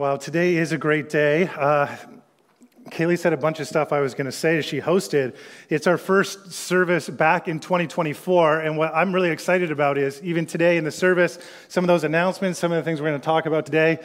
Well, today is a great day. Uh, Kaylee said a bunch of stuff I was going to say as she hosted. It's our first service back in 2024. And what I'm really excited about is even today in the service, some of those announcements, some of the things we're going to talk about today,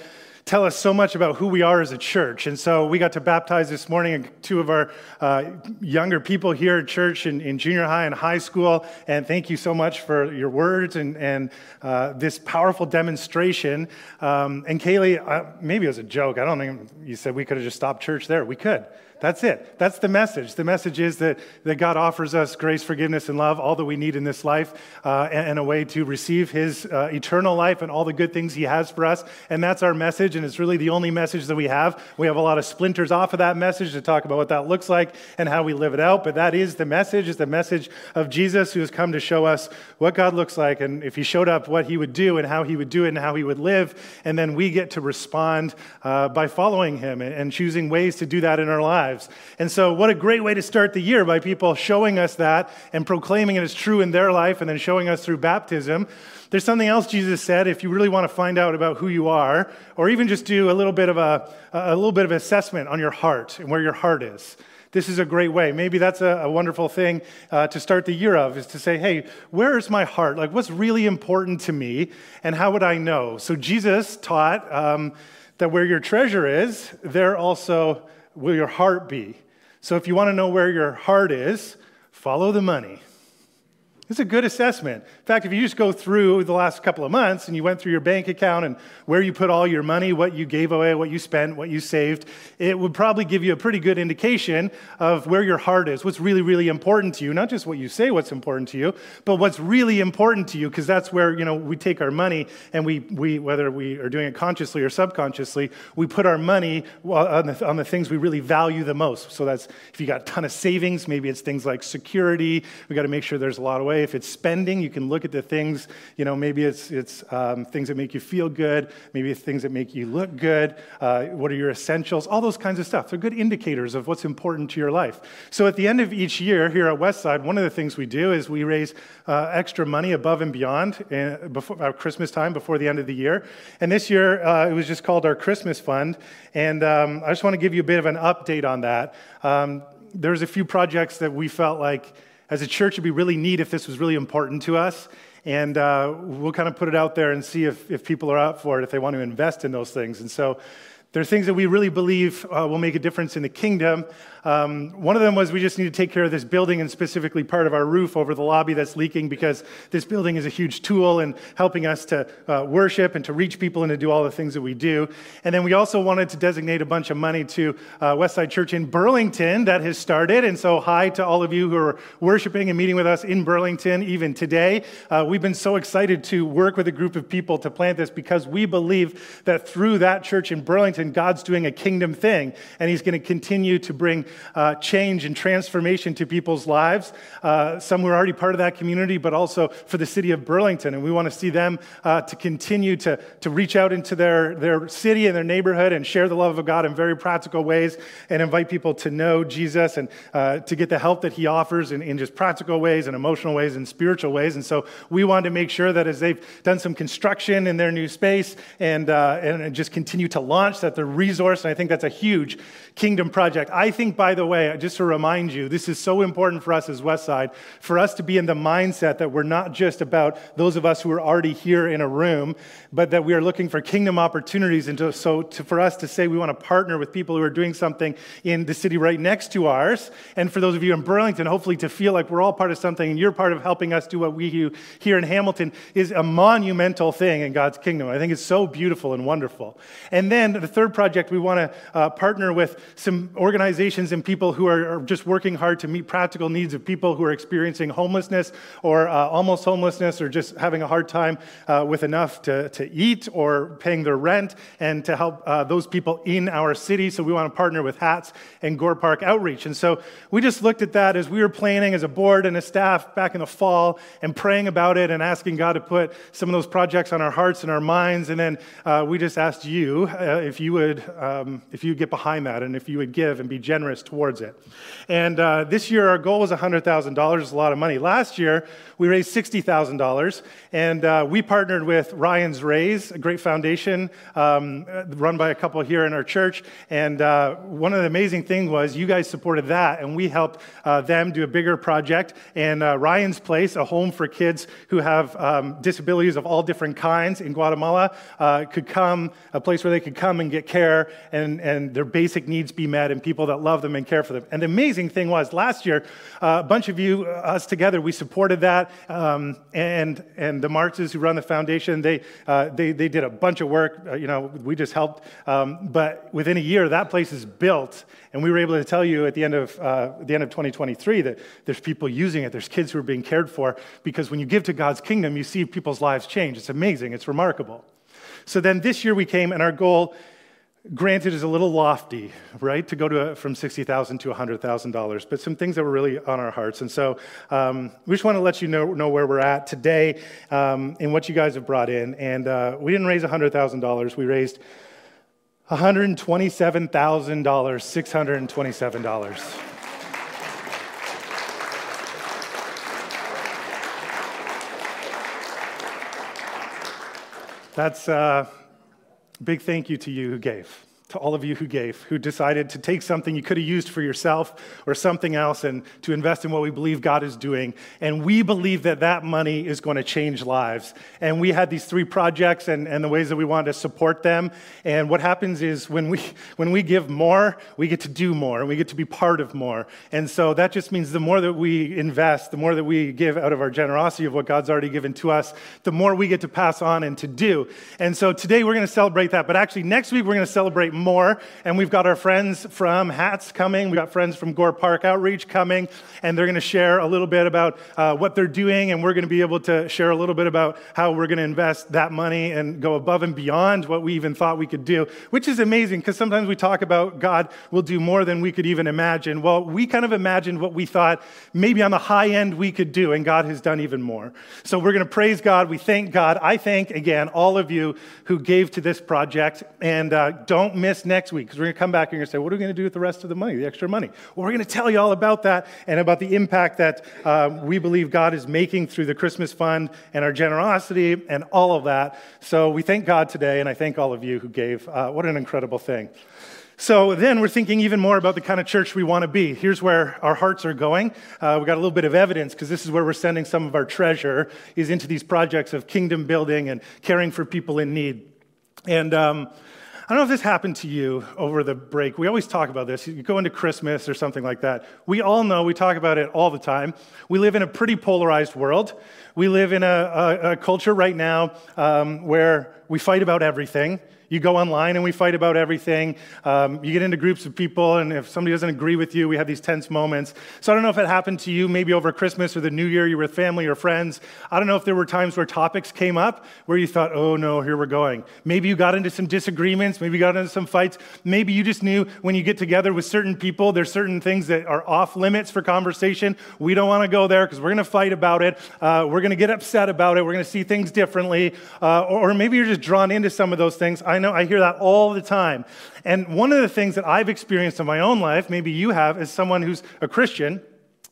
tell us so much about who we are as a church. And so we got to baptize this morning two of our uh, younger people here at church in, in, junior high and high school. And thank you so much for your words and, and uh, this powerful demonstration. Um, and Kaylee, uh, maybe it was a joke. I don't think you said we could have just stopped church there. We could. That's it. That's the message. The message is that, that God offers us grace, forgiveness, and love, all that we need in this life, uh, and, and, a way to receive His uh, eternal life and all the good things He has for us. And that's our message, and it's really the only message that we have. We have a lot of splinters off of that message to talk about what that looks like and how we live it out. But that is the message, is the message of Jesus who has come to show us what God looks like, and if He showed up, what He would do, and how He would do it, and how He would live. And then we get to respond uh, by following Him and, and choosing ways to do that in our lives lives. And so, what a great way to start the year by people showing us that and proclaiming it as true in their life and then showing us through baptism. There's something else Jesus said if you really want to find out about who you are, or even just do a little bit of a, a little bit of assessment on your heart and where your heart is this is a great way. Maybe that's a, a wonderful thing uh, to start the year of, is to say, hey, where is my heart? Like, what's really important to me, and how would I know? So, Jesus taught um, that where your treasure is, there also will your heart be? So if you want to know where your heart is, follow the money. It's a good assessment. In fact, if you just go through the last couple of months and you went through your bank account and where you put all your money, what you gave away, what you spent, what you saved, it would probably give you a pretty good indication of where your heart is, what's really, really important to you. Not just what you say what's important to you, but what's really important to you, because that's where, you know, we take our money and we, we, whether we are doing it consciously or subconsciously, we put our money on the, on the things we really value the most. So that's, if you got a ton of savings, maybe it's things like security. We got to make sure there's a lot of way. If it's spending, you can look at the things, you know, maybe it's, it's um, things that make you feel good, maybe it's things that make you look good. Uh, what are your essentials? All those kinds of stuff. They're good indicators of what's important to your life. So at the end of each year here at Westside, one of the things we do is we raise uh, extra money above and beyond uh, before uh, Christmas time, before the end of the year. And this year, uh, it was just called our Christmas Fund. And um, I just want to give you a bit of an update on that. Um, there's a few projects that we felt like as a church, it'd be really neat if this was really important to us. And uh, we'll kind of put it out there and see if, if people are up for it, if they want to invest in those things. And so there are things that we really believe uh, will make a difference in the kingdom. Um, one of them was we just need to take care of this building and specifically part of our roof over the lobby that's leaking because this building is a huge tool in helping us to uh, worship and to reach people and to do all the things that we do. And then we also wanted to designate a bunch of money to uh, Westside Church in Burlington that has started. And so, hi to all of you who are worshiping and meeting with us in Burlington even today. Uh, we've been so excited to work with a group of people to plant this because we believe that through that church in Burlington, God's doing a kingdom thing and He's going to continue to bring uh, change and transformation to people's lives. Uh, some who are already part of that community, but also for the city of Burlington. And we want to see them uh, to continue to, to reach out into their, their city and their neighborhood and share the love of God in very practical ways and invite people to know Jesus and uh, to get the help that He offers in, in just practical ways and emotional ways and spiritual ways. And so we wanted to make sure that as they've done some construction in their new space and, uh, and just continue to launch, that they're resourced. And I think that's a huge kingdom project. I think, by the way, just to remind you, this is so important for us as Westside, for us to be in the mindset that we're not just about those of us who are already here in a room, but that we are looking for kingdom opportunities. And to, so to, for us to say we want to partner with people who are doing something in the city right next to ours, and for those of you in Burlington, hopefully to feel like we're all part of something and you're part of helping us do what we do here in Hamilton is a monumental thing in God's kingdom. I think it's so beautiful and wonderful. And then the third project, we want to uh, partner with some organizations and people who are, are, just working hard to meet practical needs of people who are experiencing homelessness or uh, almost homelessness or just having a hard time uh, with enough to, to eat or paying their rent and to help uh, those people in our city. So we want to partner with HATS and Gore Park Outreach. And so we just looked at that as we were planning as a board and a staff back in the fall and praying about it and asking God to put some of those projects on our hearts and our minds. And then uh, we just asked you uh, if you you would, um, if you get behind that and if you would give and be generous towards it. And uh, this year, our goal was $100,000. It's a lot of money. Last year, we raised $60,000, and uh, we partnered with Ryan's Raise, a great foundation um, run by a couple here in our church. And uh, one of the amazing things was you guys supported that, and we helped uh, them do a bigger project. And uh, Ryan's Place, a home for kids who have um, disabilities of all different kinds in Guatemala, uh, could come, a place where they could come and get care and, and their basic needs be met, and people that love them and care for them. And the amazing thing was last year, uh, a bunch of you, us together, we supported that. Um, and, and the Martzes who run the foundation, they, uh, they, they did a bunch of work. Uh, you know, we just helped. Um, but within a year, that place is built. And we were able to tell you at the end of, uh, the end of 2023 that there's people using it. There's kids who are being cared for. Because when you give to God's kingdom, you see people's lives change. It's amazing. It's remarkable. So then this year we came, and our goal granted is a little lofty right to go to from 60000 to $100000 but some things that were really on our hearts. And so um, we just want to let you know, know where we're at today um, and what you guys have brought in. And uh, we didn't raise $100000 we raised $127000 $627 That's uh, big thank you to you who gave to all of you who gave, who decided to take something you could have used for yourself or something else and to invest in what we believe God is doing. And we believe that that money is going to change lives. And we had these three projects and, and the ways that we wanted to support them. And what happens is when we, when we give more, we get to do more and we get to be part of more. And so that just means the more that we invest, the more that we give out of our generosity of what God's already given to us, the more we get to pass on and to do. And so today we're going to celebrate that. But actually, next week we're going to celebrate more. And we've got our friends from HATS coming. We've got friends from Gore Park Outreach coming. And they're going to share a little bit about uh, what they're doing. And we're going to be able to share a little bit about how we're going to invest that money and go above and beyond what we even thought we could do, which is amazing because sometimes we talk about God will do more than we could even imagine. Well, we kind of imagined what we thought maybe on the high end we could do, and God has done even more. So we're going to praise God. We thank God. I thank, again, all of you who gave to this project. And uh, don't miss next week because we're going to come back and say, What are we going to do with the rest of the money, the extra money? Well, we're going to tell you all about that and about the impact that uh, we believe God is making through the Christmas fund and our generosity and all of that. So we thank God today, and I thank all of you who gave. Uh, what an incredible thing. So then we're thinking even more about the kind of church we want to be. Here's where our hearts are going. Uh, we got a little bit of evidence because this is where we're sending some of our treasure is into these projects of kingdom building and caring for people in need. And um, I don't know if this happened to you over the break. We always talk about this. You go into Christmas or something like that. We all know, we talk about it all the time. We live in a pretty polarized world. We live in a, a, a culture right now um, where we fight about everything. You go online and we fight about everything. Um, you get into groups of people, and if somebody doesn't agree with you, we have these tense moments. So I don't know if it happened to you maybe over Christmas or the New Year, you were with family or friends. I don't know if there were times where topics came up where you thought, oh no, here we're going. Maybe you got into some disagreements, maybe you got into some fights. Maybe you just knew when you get together with certain people, there's certain things that are off limits for conversation. We don't want to go there because we're going to fight about it. Uh, we're going to get upset about it. We're going to see things differently. Uh, or, or maybe you're just drawn into some of those things. I know I hear that all the time. And one of the things that I've experienced in my own life, maybe you have, as someone who's a Christian,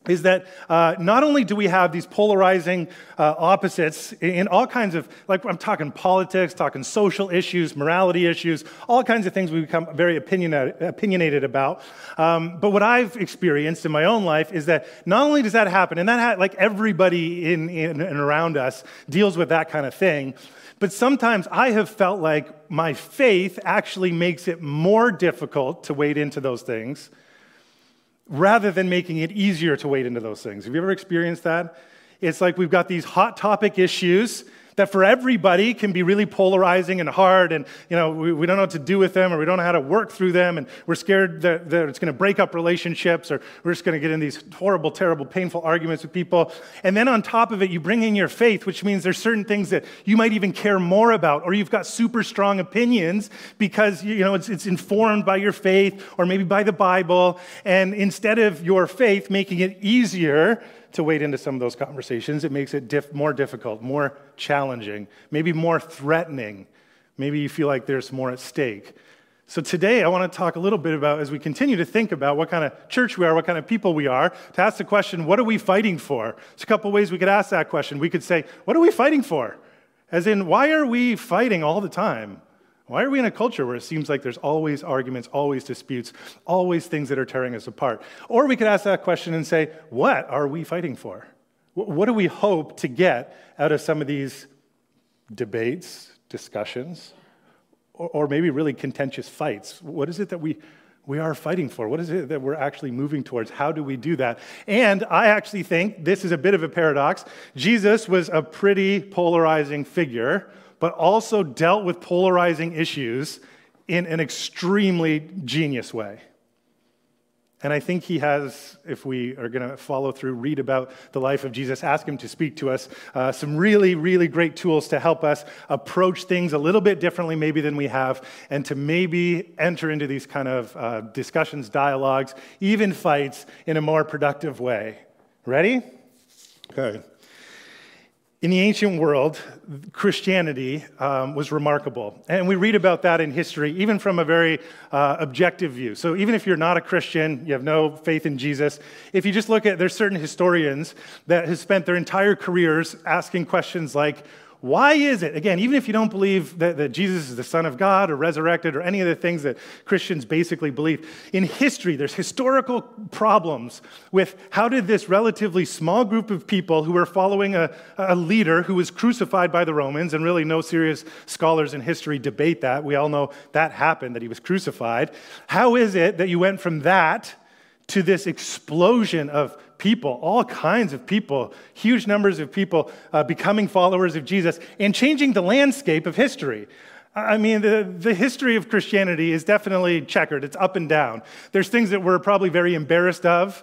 is that uh, not only do we have these polarizing uh, opposites in all kinds of, like I'm talking politics, talking social issues, morality issues, all kinds of things we become very opinionated, about. Um, but what I've experienced in my own life is that not only does that happen, and that ha- like everybody in, in and around us deals with that kind of thing, but sometimes I have felt like my faith actually makes it more difficult to wade into those things rather than making it easier to wade into those things. Have you ever experienced that? It's like we've got these hot topic issues that for everybody can be really polarizing and hard and you know we, we, don't know what to do with them or we don't know how to work through them and we're scared that, that it's going to break up relationships or we're just going to get in these horrible terrible painful arguments with people. And then on top of it you bring in your faith which means there's certain things that you might even care more about or you've got super strong opinions because you know it's, it's informed by your faith or maybe by the bible. And instead of your faith making it easier to wade into some of those conversations. It makes it diff- more difficult, more challenging, maybe more threatening. Maybe you feel like there's more at stake. So, today I want to talk a little bit about, as we continue to think about what kind of church we are, what kind of people we are, to ask the question, what are we fighting for? There's a couple ways we could ask that question. We could say, what are we fighting for? As in, why are we fighting all the time? Why are we in a culture where it seems like there's always arguments, always disputes, always things that are tearing us apart? Or we could ask that question and say, what are we fighting for? What do we hope to get out of some of these debates, discussions? or, or maybe really contentious fights. What is it that we, we are fighting for? What is it that we're actually moving towards? How do we do that? And I actually think this is a bit of a paradox. Jesus was a pretty polarizing figure, but also dealt with polarizing issues in an extremely genius way. And I think he has, if we are going to follow through, read about the life of Jesus, ask him to speak to us, uh, some really, really great tools to help us approach things a little bit differently, maybe than we have, and to maybe enter into these kind of uh, discussions, dialogues, even fights in a more productive way. Ready? Okay. In the ancient world, Christianity um, was remarkable. And we read about that in history, even from a very uh, objective view. So, even if you're not a Christian, you have no faith in Jesus, if you just look at, there's certain historians that have spent their entire careers asking questions like, why is it, again, even if you don't believe that, that, Jesus is the Son of God or resurrected or any of the things that Christians basically believe, in history, there's historical problems with how did this relatively small group of people who were following a, a leader who was crucified by the Romans, and really no serious scholars in history debate that. We all know that happened, that he was crucified. How is it that you went from that to this explosion of people, all kinds of people, huge numbers of people uh, becoming followers of Jesus and changing the landscape of history. I mean, the, the history of Christianity is definitely checkered. It's up and down. There's things that we're probably very embarrassed of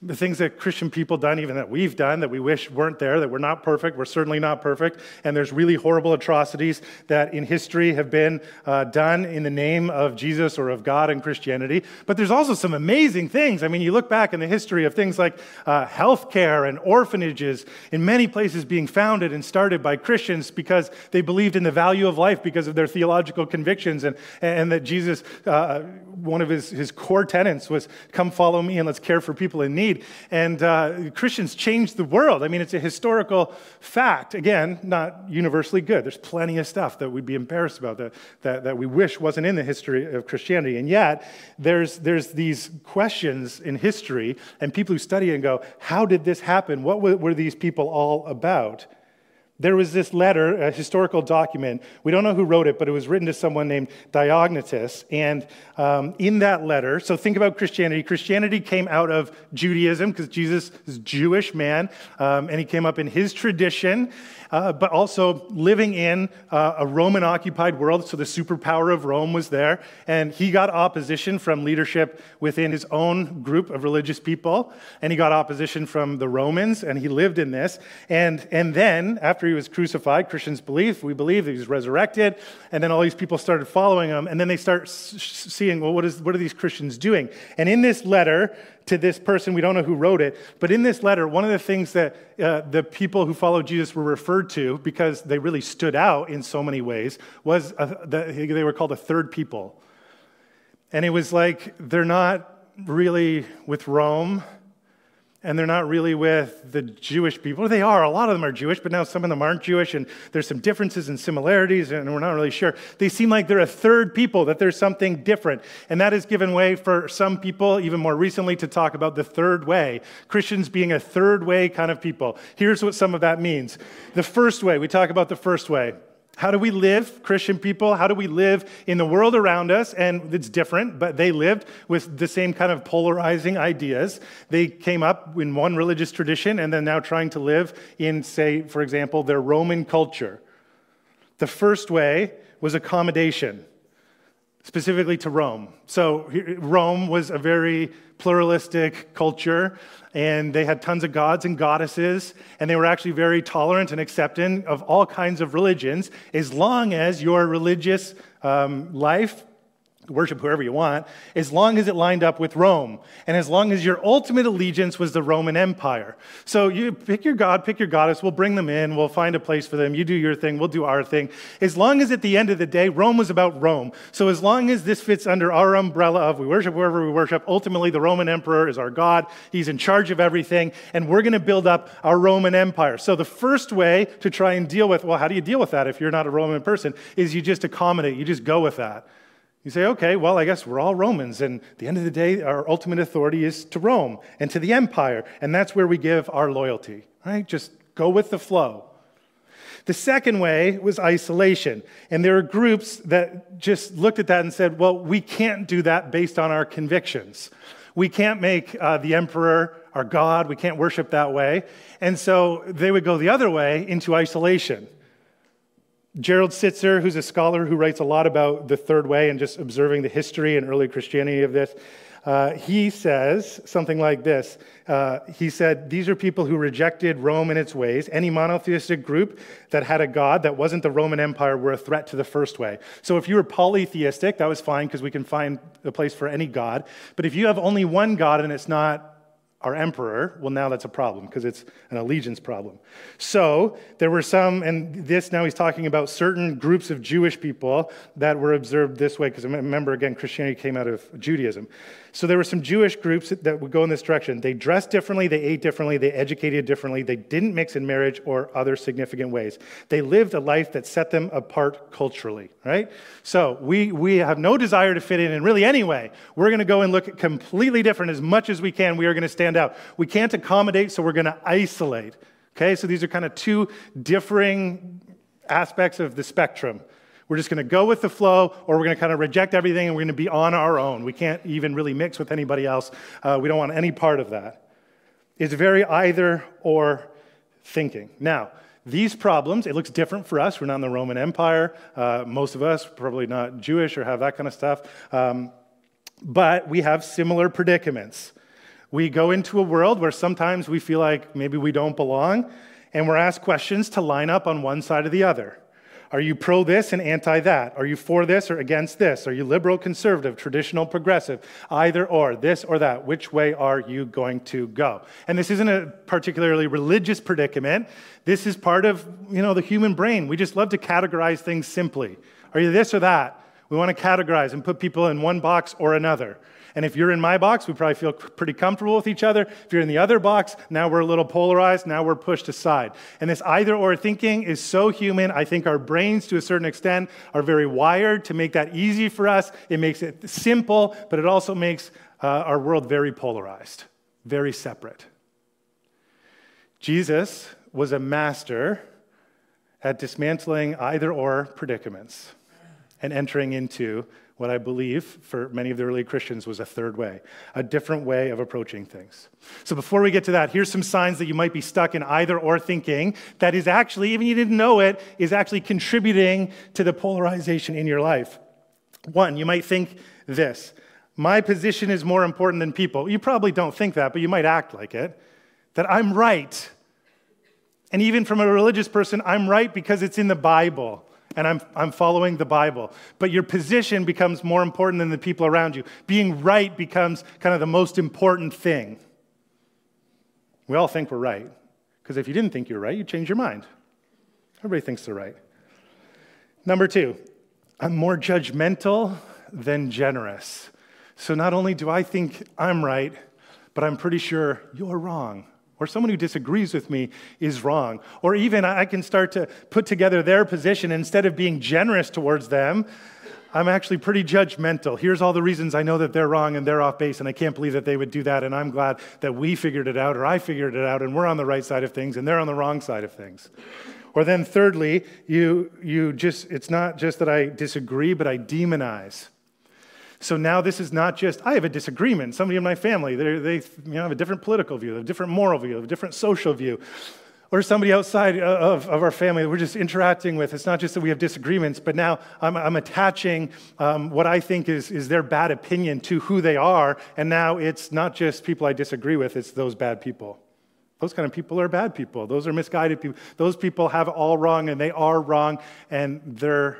the things that Christian people done, even that we've done, that we wish weren't there, that we're not perfect, we're certainly not perfect, and there's really horrible atrocities that in history have been uh, done in the name of Jesus or of God and Christianity. But there's also some amazing things. I mean, you look back in the history of things like uh, healthcare and orphanages in many places being founded and started by Christians because they believed in the value of life because of their theological convictions, and, and that Jesus, uh, one of his, his core tenets was, Come follow me and let's care for people in need. And uh, Christians changed the world. I mean, it's a historical fact. Again, not universally good. There's plenty of stuff that we'd be embarrassed about that, that, that we wish wasn't in the history of Christianity. And yet, there's, there's these questions in history, and people who study and go, How did this happen? What were these people all about? There was this letter, a historical document. We don't know who wrote it, but it was written to someone named Diognetus. And um, in that letter, so think about Christianity. Christianity came out of Judaism because Jesus is Jewish man, um, and he came up in his tradition uh, but also living in uh, a Roman occupied world. So the superpower of Rome was there. And he got opposition from leadership within his own group of religious people. And he got opposition from the Romans, and he lived in this. And, and then, after he was crucified, Christians believe, we believe that he was resurrected. And then all these people started following him. And then they start seeing, well, what, is, what are these Christians doing? And in this letter, to this person. We don't know who wrote it. But in this letter, one of the things that uh, the people who followed Jesus were referred to, because they really stood out in so many ways, was a, the, they were called a third people. And it was like they're not really with Rome and they're not really with the Jewish people. They are, a lot of them are Jewish, but now some of them aren't Jewish, and there's some differences and similarities, and we're not really sure. They seem like they're a third people, that there's something different. And that has given way for some people, even more recently, to talk about the third way, Christians being a third way kind of people. Here's what some of that means. The first way, we talk about the first way. How do we live, Christian people? How do we live in the world around us? And it's different, but they lived with the same kind of polarizing ideas. They came up in one religious tradition and then now trying to live in, say, for example, their Roman culture. The first way was accommodation specifically to Rome. So, Rome was a very pluralistic culture, and they had tons of gods and goddesses, and they were actually very tolerant and accepting of all kinds of religions as long as your religious um, life worship whoever you want, as long as it lined up with Rome, and as long as your ultimate allegiance was the Roman Empire. So you pick your god, pick your goddess, we'll bring them in, we'll find a place for them, you do your thing, we'll do our thing. As long as at the end of the day, Rome was about Rome. So as long as this fits under our umbrella of we worship whoever we worship, ultimately the Roman Emperor is our God, he's in charge of everything, and we're going to build up our Roman Empire. So the first way to try and deal with, well, how do you deal with that if you're not a Roman person, is you just accommodate, you just go with that. You say, okay, well, I guess we're all Romans, and at the end of the day, our ultimate authority is to Rome and to the empire, and that's where we give our loyalty, right? Just go with the flow. The second way was isolation, and there are groups that just looked at that and said, well, we can't do that based on our convictions. We can't make uh, the emperor our God, we can't worship that way. And so they would go the other way into isolation. Gerald Sittser, who's a scholar who writes a lot about the third way and just observing the history and early Christianity of this, uh, he says something like this. Uh, he said, These are people who rejected Rome and its ways. Any monotheistic group that had a god that wasn't the Roman Empire were a threat to the first way. So if you were polytheistic, that was fine because we can find a place for any god. But if you have only one god and it's not our emperor, well, now that's a problem because it's an allegiance problem. So there were some, and this now he's talking about certain groups of Jewish people that were observed this way, because remember, again, Christianity came out of Judaism. So there were some Jewish groups that would go in this direction. They dressed differently, they ate differently, they educated differently, they didn't mix in marriage or other significant ways. They lived a life that set them apart culturally, right? So we, we have no desire to fit in in really any way. We're going to go and look completely different as much as we can. We are going to stand out. We can't accommodate, so we're going to isolate. Okay, so these are kind of two differing aspects of the spectrum. We're just going to go with the flow, or we're going to kind of reject everything and we're going to be on our own. We can't even really mix with anybody else. Uh, we don't want any part of that. It's very either or thinking. Now, these problems, it looks different for us. We're not in the Roman Empire. Uh, most of us probably not Jewish or have that kind of stuff. Um, but we have similar predicaments. We go into a world where sometimes we feel like maybe we don't belong, and we're asked questions to line up on one side or the other. Are you pro this and anti that? Are you for this or against this? Are you liberal, conservative, traditional, progressive? Either or, this or that. Which way are you going to go? And this isn't a particularly religious predicament. This is part of, you know, the human brain. We just love to categorize things simply. Are you this or that? We want to categorize and put people in one box or another. And if you're in my box, we probably feel pretty comfortable with each other. If you're in the other box, now we're a little polarized, now we're pushed aside. And this either or thinking is so human. I think our brains, to a certain extent, are very wired to make that easy for us. It makes it simple, but it also makes uh, our world very polarized, very separate. Jesus was a master at dismantling either or predicaments and entering into what I believe for many of the early Christians was a third way, a different way of approaching things. So before we get to that, here's some signs that you might be stuck in either or thinking that is actually, even you didn't know it, is actually contributing to the polarization in your life. One, you might think this my position is more important than people. You probably don't think that, but you might act like it. That I'm right. And even from a religious person, I'm right because it's in the Bible and I'm, I'm following the Bible. But your position becomes more important than the people around you. Being right becomes kind of the most important thing. We all think we're right. Because if you didn't think you're right, you'd change your mind. Everybody thinks they're right. Number two, I'm more judgmental than generous. So not only do I think I'm right, but I'm pretty sure you're wrong or someone who disagrees with me is wrong. Or even I can start to put together their position instead of being generous towards them. I'm actually pretty judgmental. Here's all the reasons I know that they're wrong and they're off base, and I can't believe that they would do that. And I'm glad that we figured it out, or I figured it out, and we're on the right side of things, and they're on the wrong side of things. Or then, thirdly, you, you just, it's not just that I disagree, but I demonize. So now this is not just, I have a disagreement. Somebody in my family, they you know, have a different political view, a different moral view, a different social view. Or somebody outside of, of our family that we're just interacting with. It's not just that we have disagreements, but now I'm, I'm attaching um, what I think is, is their bad opinion to who they are. And now it's not just people I disagree with, it's those bad people. Those kind of people are bad people. Those are misguided people. Those people have all wrong and they are wrong and they're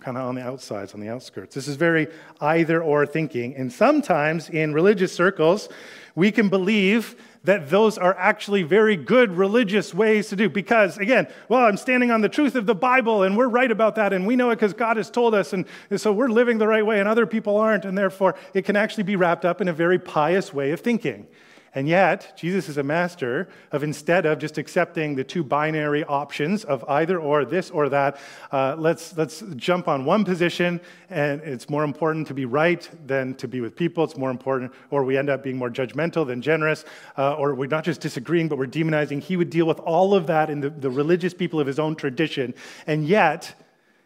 kind of on the outsides, on the outskirts. This is very either or thinking. And sometimes in religious circles, we can believe that those are actually very good religious ways to do. Because, again, well, I'm standing on the truth of the Bible and we're right about that and we know it because God has told us. And so we're living the right way and other people aren't. And therefore, it can actually be wrapped up in a very pious way of thinking. And yet, Jesus is a master of instead of just accepting the two binary options of either or, this or that, uh, let's, let's jump on one position, and it's more important to be right than to be with people. It's more important, or we end up being more judgmental than generous, uh, or we're not just disagreeing, but we're demonizing. He would deal with all of that in the, the religious people of his own tradition. And yet,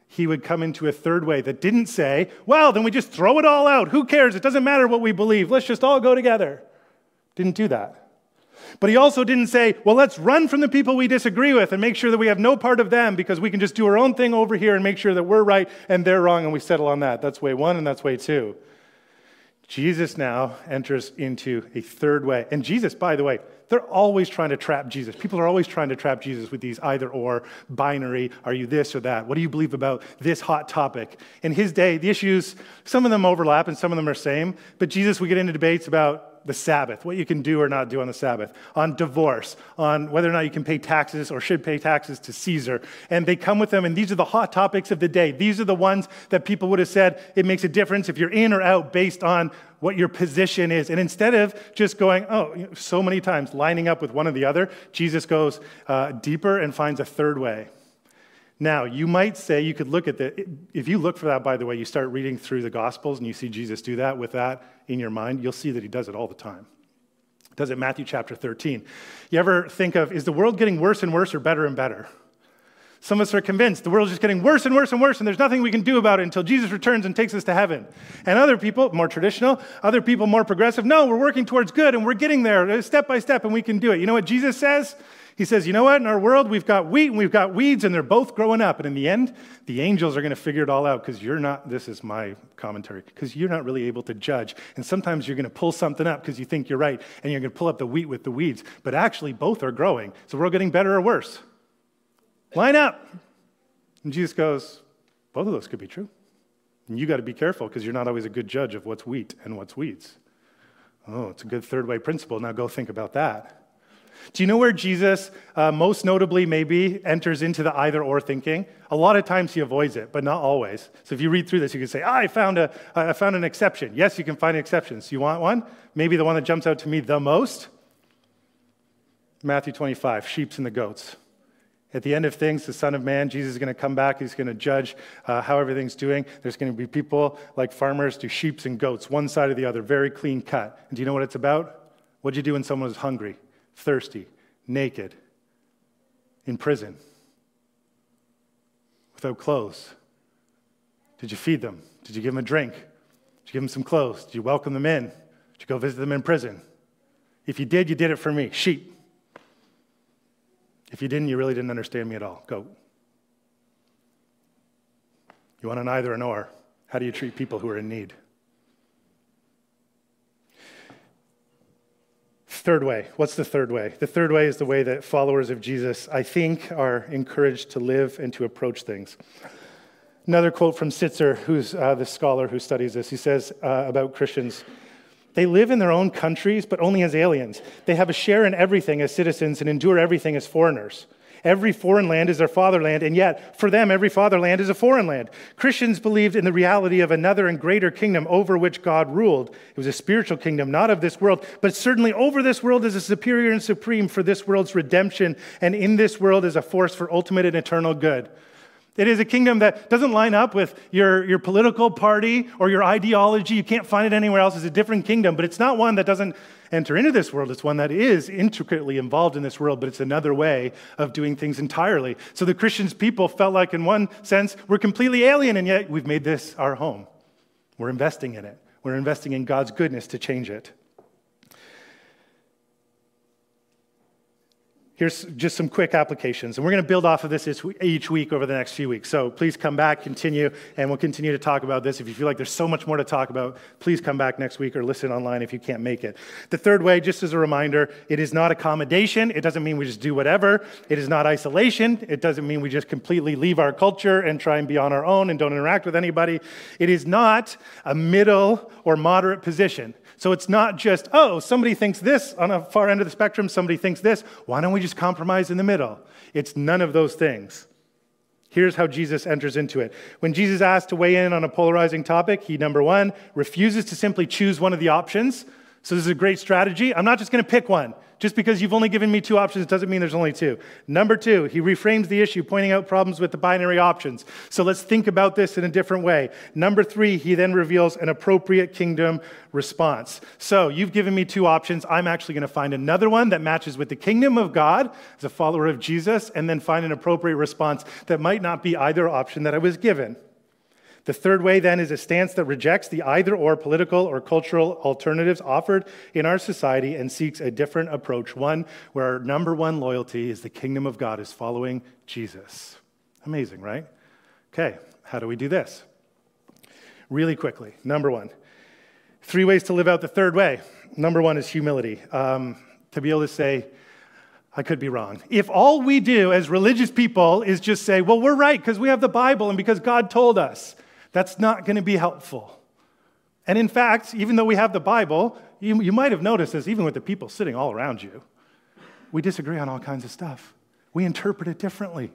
he would come into a third way that didn't say, well, then we just throw it all out. Who cares? It doesn't matter what we believe. Let's just all go together. Didn't do that. But he also didn't say, well, let's run from the people we disagree with and make sure that we have no part of them because we can just do our own thing over here and make sure that we're right and they're wrong and we settle on that. That's way one and that's way two. Jesus now enters into a third way. And Jesus, by the way, they're always trying to trap Jesus. People are always trying to trap Jesus with these either or binary. Are you this or that? What do you believe about this hot topic? In his day, the issues, some of them overlap and some of them are same. But Jesus would get into debates about the Sabbath, what you can do or not do on the Sabbath, on divorce, on whether or not you can pay taxes or should pay taxes to Caesar. And they come with them, and these are the hot topics of the day. These are the ones that people would have said it makes a difference if you're in or out based on what your position is. And instead of just going, oh, so many times lining up with one or the other, Jesus goes uh, deeper and finds a third way. Now, you might say, you could look at the, if you look for that, by the way, you start reading through the Gospels and you see Jesus do that with that in your mind, you'll see that he does it all the time. does it Matthew chapter 13. You ever think of, is the world getting worse and worse or better and better? Some of us are convinced the world's just getting worse and worse and worse, and there's nothing we can do about it until Jesus returns and takes us to heaven. And other people, more traditional, other people, more progressive, no, we're working towards good and we're getting there uh, step by step and we can do it. You know what Jesus says? He says, You know what? In our world, we've got wheat and we've got weeds, and they're both growing up. And in the end, the angels are going to figure it all out because you're not, this is my commentary, because you're not really able to judge. And sometimes you're going to pull something up because you think you're right, and you're going to pull up the wheat with the weeds. But actually, both are growing. So we're getting better or worse. Line up. And Jesus goes, Both of those could be true. And you got to be careful because you're not always a good judge of what's wheat and what's weeds. Oh, it's a good third way principle. Now go think about that. Do you know where Jesus, uh, most notably, maybe enters into the either or thinking? A lot of times he avoids it, but not always. So if you read through this, you can say, ah, I, found a, I found an exception. Yes, you can find exceptions. You want one? Maybe the one that jumps out to me the most? Matthew 25, sheeps and the goats. At the end of things, the Son of Man, Jesus is going to come back. He's going to judge uh, how everything's doing. There's going to be people like farmers do sheep and goats, one side or the other, very clean cut. And do you know what it's about? What'd you do when someone was hungry? Thirsty, naked, in prison, without clothes? Did you feed them? Did you give them a drink? Did you give them some clothes? Did you welcome them in? Did you go visit them in prison? If you did, you did it for me. Sheep. If you didn't, you really didn't understand me at all. Goat. You want an either and or. How do you treat people who are in need? Third way. What's the third way? The third way is the way that followers of Jesus, I think, are encouraged to live and to approach things. Another quote from Sittser, who's uh, the scholar who studies this. He says uh, about Christians they live in their own countries, but only as aliens. They have a share in everything as citizens and endure everything as foreigners. Every foreign land is their fatherland, and yet, for them, every fatherland is a foreign land. Christians believed in the reality of another and greater kingdom over which God ruled. It was a spiritual kingdom, not of this world, but certainly over this world as a superior and supreme for this world's redemption, and in this world as a force for ultimate and eternal good. It is a kingdom that doesn't line up with your, your political party or your ideology. You can't find it anywhere else. It's a different kingdom, but it's not one that doesn't enter into this world. It's one that is intricately involved in this world, but it's another way of doing things entirely. So the Christians people felt like, in one sense, we're completely alien, and yet we've made this our home. We're investing in it, we're investing in God's goodness to change it. Here's just some quick applications. And we're going to build off of this each week over the next few weeks. So please come back, continue, and we'll continue to talk about this. If you feel like there's so much more to talk about, please come back next week or listen online if you can't make it. The third way, just as a reminder, it is not accommodation. It doesn't mean we just do whatever. It is not isolation. It doesn't mean we just completely leave our culture and try and be on our own and don't interact with anybody. It is not a middle or moderate position. So it's not just, oh, somebody thinks this on a far end of the spectrum, somebody thinks this. Why don't we just compromise in the middle? It's none of those things. Here's how Jesus enters into it. When Jesus asks to weigh in on a polarizing topic, he, number one, refuses to simply choose one of the options. So, this is a great strategy. I'm not just going to pick one. Just because you've only given me two options doesn't mean there's only two. Number two, he reframes the issue, pointing out problems with the binary options. So let's think about this in a different way. Number three, he then reveals an appropriate kingdom response. So you've given me two options. I'm actually going to find another one that matches with the kingdom of God as a follower of Jesus, and then find an appropriate response that might not be either option that I was given. The third way, then, is a stance that rejects the either or political or cultural alternatives offered in our society and seeks a different approach, one where our number one loyalty is the kingdom of God, is following Jesus. Amazing, right? Okay, how do we do this? Really quickly. Number one, three ways to live out the third way. Number one is humility. Um, to be able to say, I could be wrong. If all we do as religious people is just say, well, we're right because we have the Bible and because God told us, that's not going to be helpful. And in fact, even though we have the Bible, you, you might have noticed this even with the people sitting all around you. We disagree on all kinds of stuff, we interpret it differently.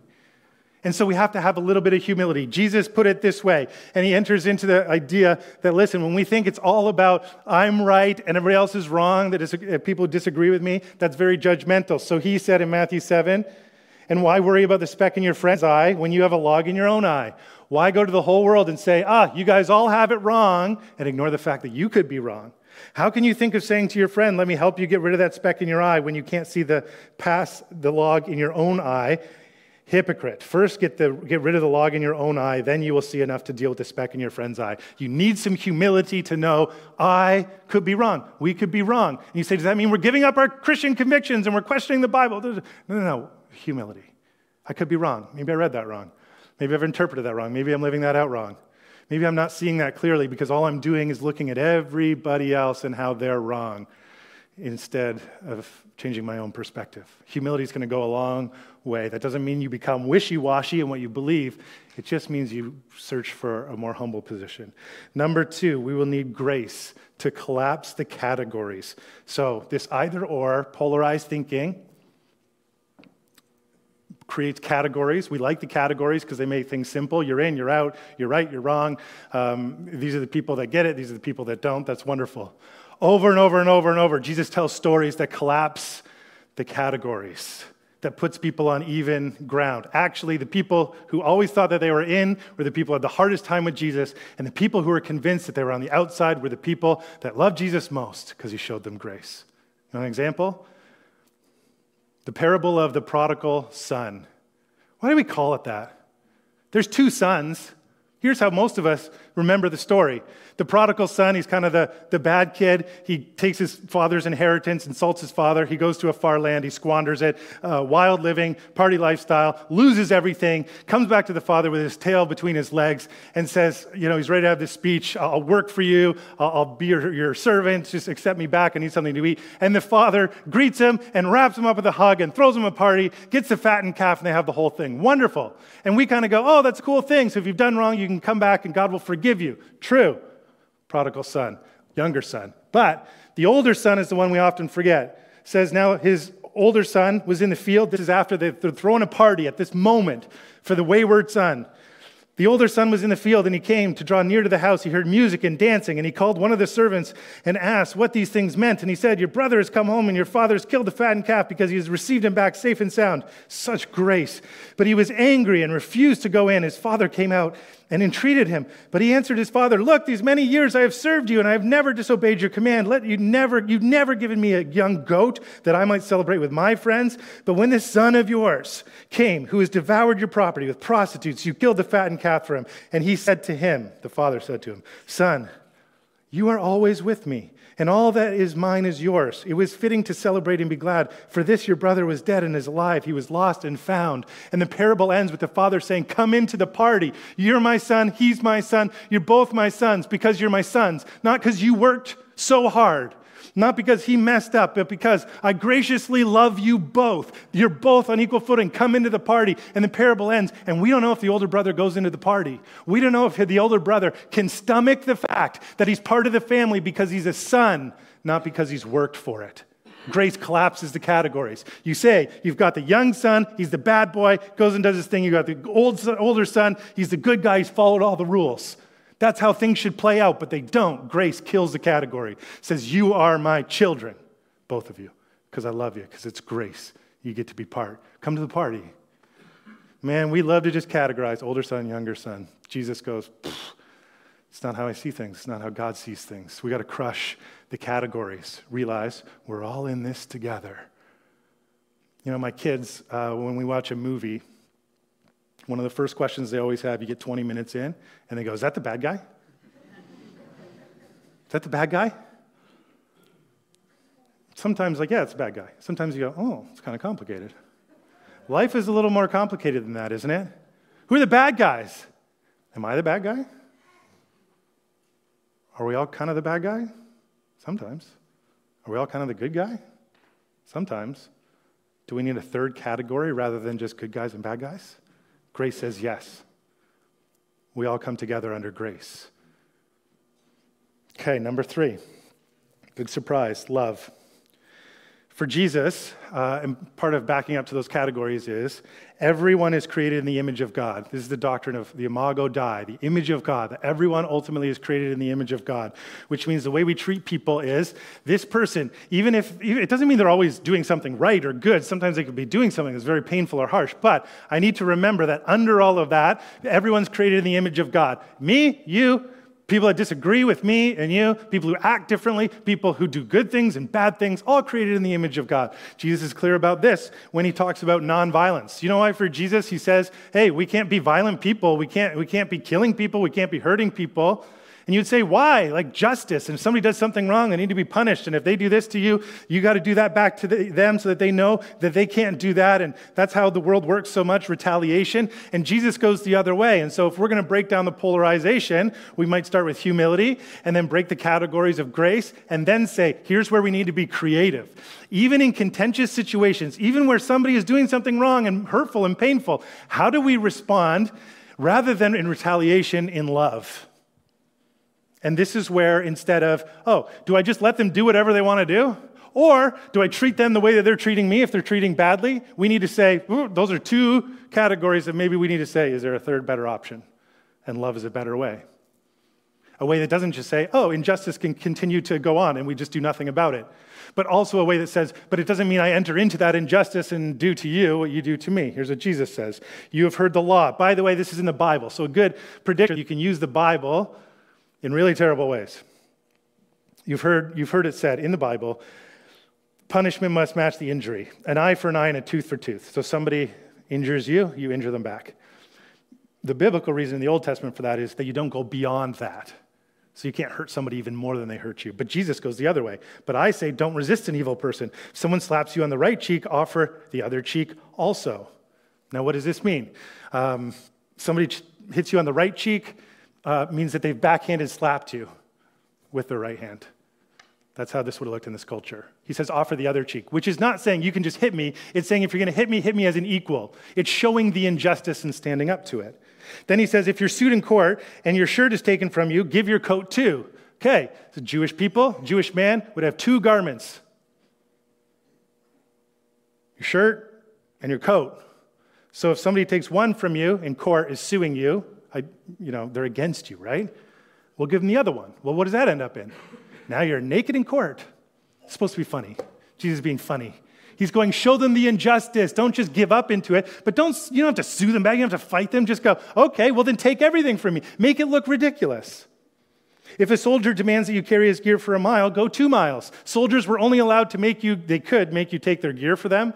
And so we have to have a little bit of humility. Jesus put it this way, and he enters into the idea that, listen, when we think it's all about I'm right and everybody else is wrong, that uh, people disagree with me, that's very judgmental. So he said in Matthew 7, and why worry about the speck in your friend's eye when you have a log in your own eye? Why go to the whole world and say, ah, you guys all have it wrong, and ignore the fact that you could be wrong? How can you think of saying to your friend, let me help you get rid of that speck in your eye when you can't see the pass the log in your own eye? Hypocrite. First, get, the, get rid of the log in your own eye, then you will see enough to deal with the speck in your friend's eye. You need some humility to know I could be wrong. We could be wrong. And you say, Does that mean we're giving up our Christian convictions and we're questioning the Bible? No, no, no. Humility. I could be wrong. Maybe I read that wrong. Maybe I've interpreted that wrong. Maybe I'm living that out wrong. Maybe I'm not seeing that clearly because all I'm doing is looking at everybody else and how they're wrong instead of changing my own perspective. Humility is going to go a long way. That doesn't mean you become wishy washy in what you believe, it just means you search for a more humble position. Number two, we will need grace to collapse the categories. So, this either or, polarized thinking, creates categories. We like the categories because they make things simple. You're in, you're out, you're right, you're wrong. Um, these are the people that get it, these are the people that don't. That's wonderful. Over and over and over and over, Jesus tells stories that collapse the categories, that puts people on even ground. Actually, the people who always thought that they were in were the people who had the hardest time with Jesus, and the people who were convinced that they were on the outside were the people that loved Jesus most because he showed them grace. You know an example? The parable of the prodigal son. Why do we call it that? There's two sons. Here's how most of us remember the story. The prodigal son, he's kind of the, the bad kid. He takes his father's inheritance, insults his father. He goes to a far land, he squanders it. Uh, wild living, party lifestyle, loses everything, comes back to the father with his tail between his legs and says, You know, he's ready to have this speech. I'll work for you. I'll, I'll be your, your servant. Just accept me back. I need something to eat. And the father greets him and wraps him up with a hug and throws him a party, gets the fattened calf, and they have the whole thing. Wonderful. And we kind of go, Oh, that's a cool thing. So if you've done wrong, you can come back and God will forgive you. True prodigal son, younger son. But the older son is the one we often forget. It says now his older son was in the field. This is after they're throwing a party at this moment for the wayward son. The older son was in the field, and he came to draw near to the house. He heard music and dancing, and he called one of the servants and asked what these things meant. And he said, Your brother has come home, and your father has killed the fattened calf because he has received him back safe and sound. Such grace. But he was angry and refused to go in. His father came out and entreated him. But he answered his father, Look, these many years I have served you, and I have never disobeyed your command. Let you never, you've never given me a young goat that I might celebrate with my friends. But when this son of yours came, who has devoured your property with prostitutes, you killed the fattened calf for him. And he said to him, the father said to him, Son, You are always with me, and all that is mine is yours. It was fitting to celebrate and be glad. For this your brother was dead and is alive. He was lost and found. And the parable ends with the father saying, Come into the party. You're my son, he's my son. You're both my sons because you're my sons, not because you worked so hard. Not because he messed up, but because I graciously love you both. You're both on equal footing. Come into the party. And the parable ends. And we don't know if the older brother goes into the party. We don't know if the older brother can stomach the fact that he's part of the family because he's a son, not because he's worked for it. Grace collapses the categories. You say, you've got the young son, he's the bad boy, goes and does his thing. You've got the old son, older son, he's the good guy, he's followed all the rules. That's how things should play out, but they don't. Grace kills the category. says, You are my children, both of you, because I love you, because it's grace. You get to be part. Come to the party. Man, we love to just categorize older son, younger son. Jesus goes, It's not how I see things. It's not how God sees things. We got to crush the categories. Realize we're all in this together. You know, my kids, uh, when we watch a movie, one of the first questions they always have, you get 20 minutes in, and they go, Is that the bad guy? Is that the bad guy? Sometimes, like, yeah, it's a bad guy. Sometimes you go, Oh, it's kind of complicated. Life is a little more complicated than that, isn't it? Who are the bad guys? Am I the bad guy? Are we all kind of the bad guy? Sometimes. Are we all kind of the good guy? Sometimes. Do we need a third category rather than just good guys and bad guys? Grace says yes. We all come together under grace. Okay, number three. Big surprise love. For Jesus, uh, and part of backing up to those categories is everyone is created in the image of God. This is the doctrine of the imago Dei, the image of God, that everyone ultimately is created in the image of God, which means the way we treat people is this person, even if it doesn't mean they're always doing something right or good, sometimes they could be doing something that's very painful or harsh, but I need to remember that under all of that, everyone's created in the image of God. Me, you, people that disagree with me and you, people who act differently, people who do good things and bad things, all created in the image of God. Jesus is clear about this when he talks about nonviolence. You know why for Jesus he says, "Hey, we can't be violent people. We can't we can't be killing people. We can't be hurting people." And you'd say, why? Like justice. And if somebody does something wrong, they need to be punished. And if they do this to you, you got to do that back to the, them so that they know that they can't do that. And that's how the world works so much retaliation. And Jesus goes the other way. And so if we're going to break down the polarization, we might start with humility and then break the categories of grace and then say, here's where we need to be creative. Even in contentious situations, even where somebody is doing something wrong and hurtful and painful, how do we respond rather than in retaliation in love? And this is where instead of, oh, do I just let them do whatever they want to do? Or do I treat them the way that they're treating me if they're treating badly? We need to say, those are two categories that maybe we need to say, is there a third better option? And love is a better way. A way that doesn't just say, oh, injustice can continue to go on and we just do nothing about it. But also a way that says, but it doesn't mean I enter into that injustice and do to you what you do to me. Here's what Jesus says You have heard the law. By the way, this is in the Bible. So a good prediction, you can use the Bible in really terrible ways. You've heard, you've heard it said in the Bible punishment must match the injury an eye for an eye and a tooth for tooth. So somebody injures you, you injure them back. The biblical reason in the Old Testament for that is that you don't go beyond that. So you can't hurt somebody even more than they hurt you. But Jesus goes the other way. But I say, don't resist an evil person. If someone slaps you on the right cheek, offer the other cheek also. Now, what does this mean? Um, somebody hits you on the right cheek, uh, means that they've backhanded slapped you with their right hand. That's how this would have looked in this culture. He says, offer the other cheek, which is not saying you can just hit me. It's saying if you're going to hit me, hit me as an equal. It's showing the injustice and standing up to it. Then he says, if you're sued in court and your shirt is taken from you, give your coat too. Okay, so Jewish people, Jewish man would have two garments your shirt and your coat. So if somebody takes one from you in court, is suing you, I, you know, they're against you, right? We'll give them the other one. Well, what does that end up in? Now you're naked in court. It's supposed to be funny. Jesus being funny. He's going, show them the injustice. Don't just give up into it. But don't, you don't have to sue them back. You don't have to fight them. Just go, okay, well, then take everything from me. Make it look ridiculous. If a soldier demands that you carry his gear for a mile, go two miles. Soldiers were only allowed to make you, they could make you take their gear for them,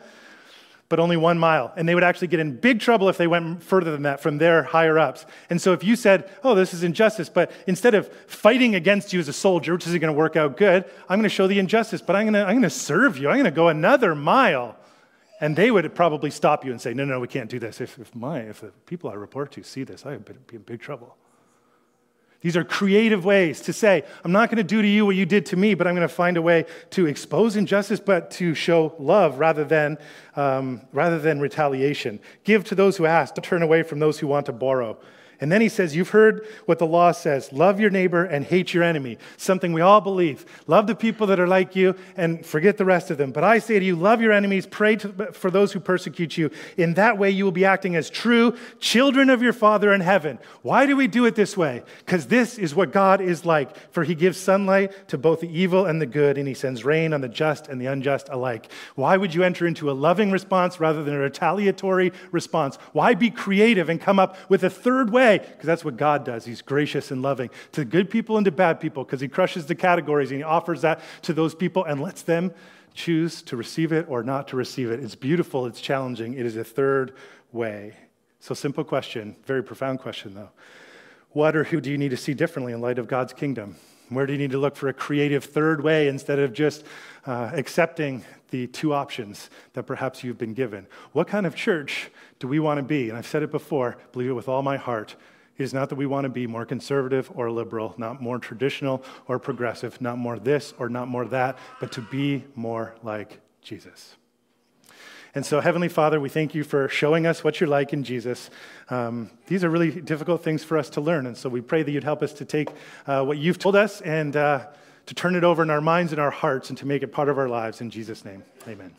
but only one mile. And they would actually get in big trouble if they went further than that from their higher ups. And so if you said, oh, this is injustice, but instead of fighting against you as a soldier, which isn't going to work out good, I'm going to show the injustice, but I'm going to, I'm going to serve you. I'm going to go another mile. And they would probably stop you and say, no, no, we can't do this. If, if, my, if the people I report to see this, I would be in big trouble. These are creative ways to say, I'm not going to do to you what you did to me, but I'm going to find a way to expose injustice, but to show love rather than, um, rather than retaliation. Give to those who ask, turn away from those who want to borrow. And then he says, You've heard what the law says love your neighbor and hate your enemy. Something we all believe. Love the people that are like you and forget the rest of them. But I say to you, love your enemies, pray to, for those who persecute you. In that way, you will be acting as true children of your Father in heaven. Why do we do it this way? Because this is what God is like. For he gives sunlight to both the evil and the good, and he sends rain on the just and the unjust alike. Why would you enter into a loving response rather than a retaliatory response? Why be creative and come up with a third way? Because that's what God does. He's gracious and loving to good people and to bad people because He crushes the categories and He offers that to those people and lets them choose to receive it or not to receive it. It's beautiful, it's challenging. It is a third way. So, simple question, very profound question though. What or who do you need to see differently in light of God's kingdom? Where do you need to look for a creative third way instead of just uh, accepting the two options that perhaps you've been given? What kind of church do we want to be? And I've said it before, believe it with all my heart. It is not that we want to be more conservative or liberal, not more traditional or progressive, not more this or not more that, but to be more like Jesus. And so, Heavenly Father, we thank you for showing us what you're like in Jesus. Um, these are really difficult things for us to learn. And so, we pray that you'd help us to take uh, what you've told us and uh, to turn it over in our minds and our hearts and to make it part of our lives. In Jesus' name, amen.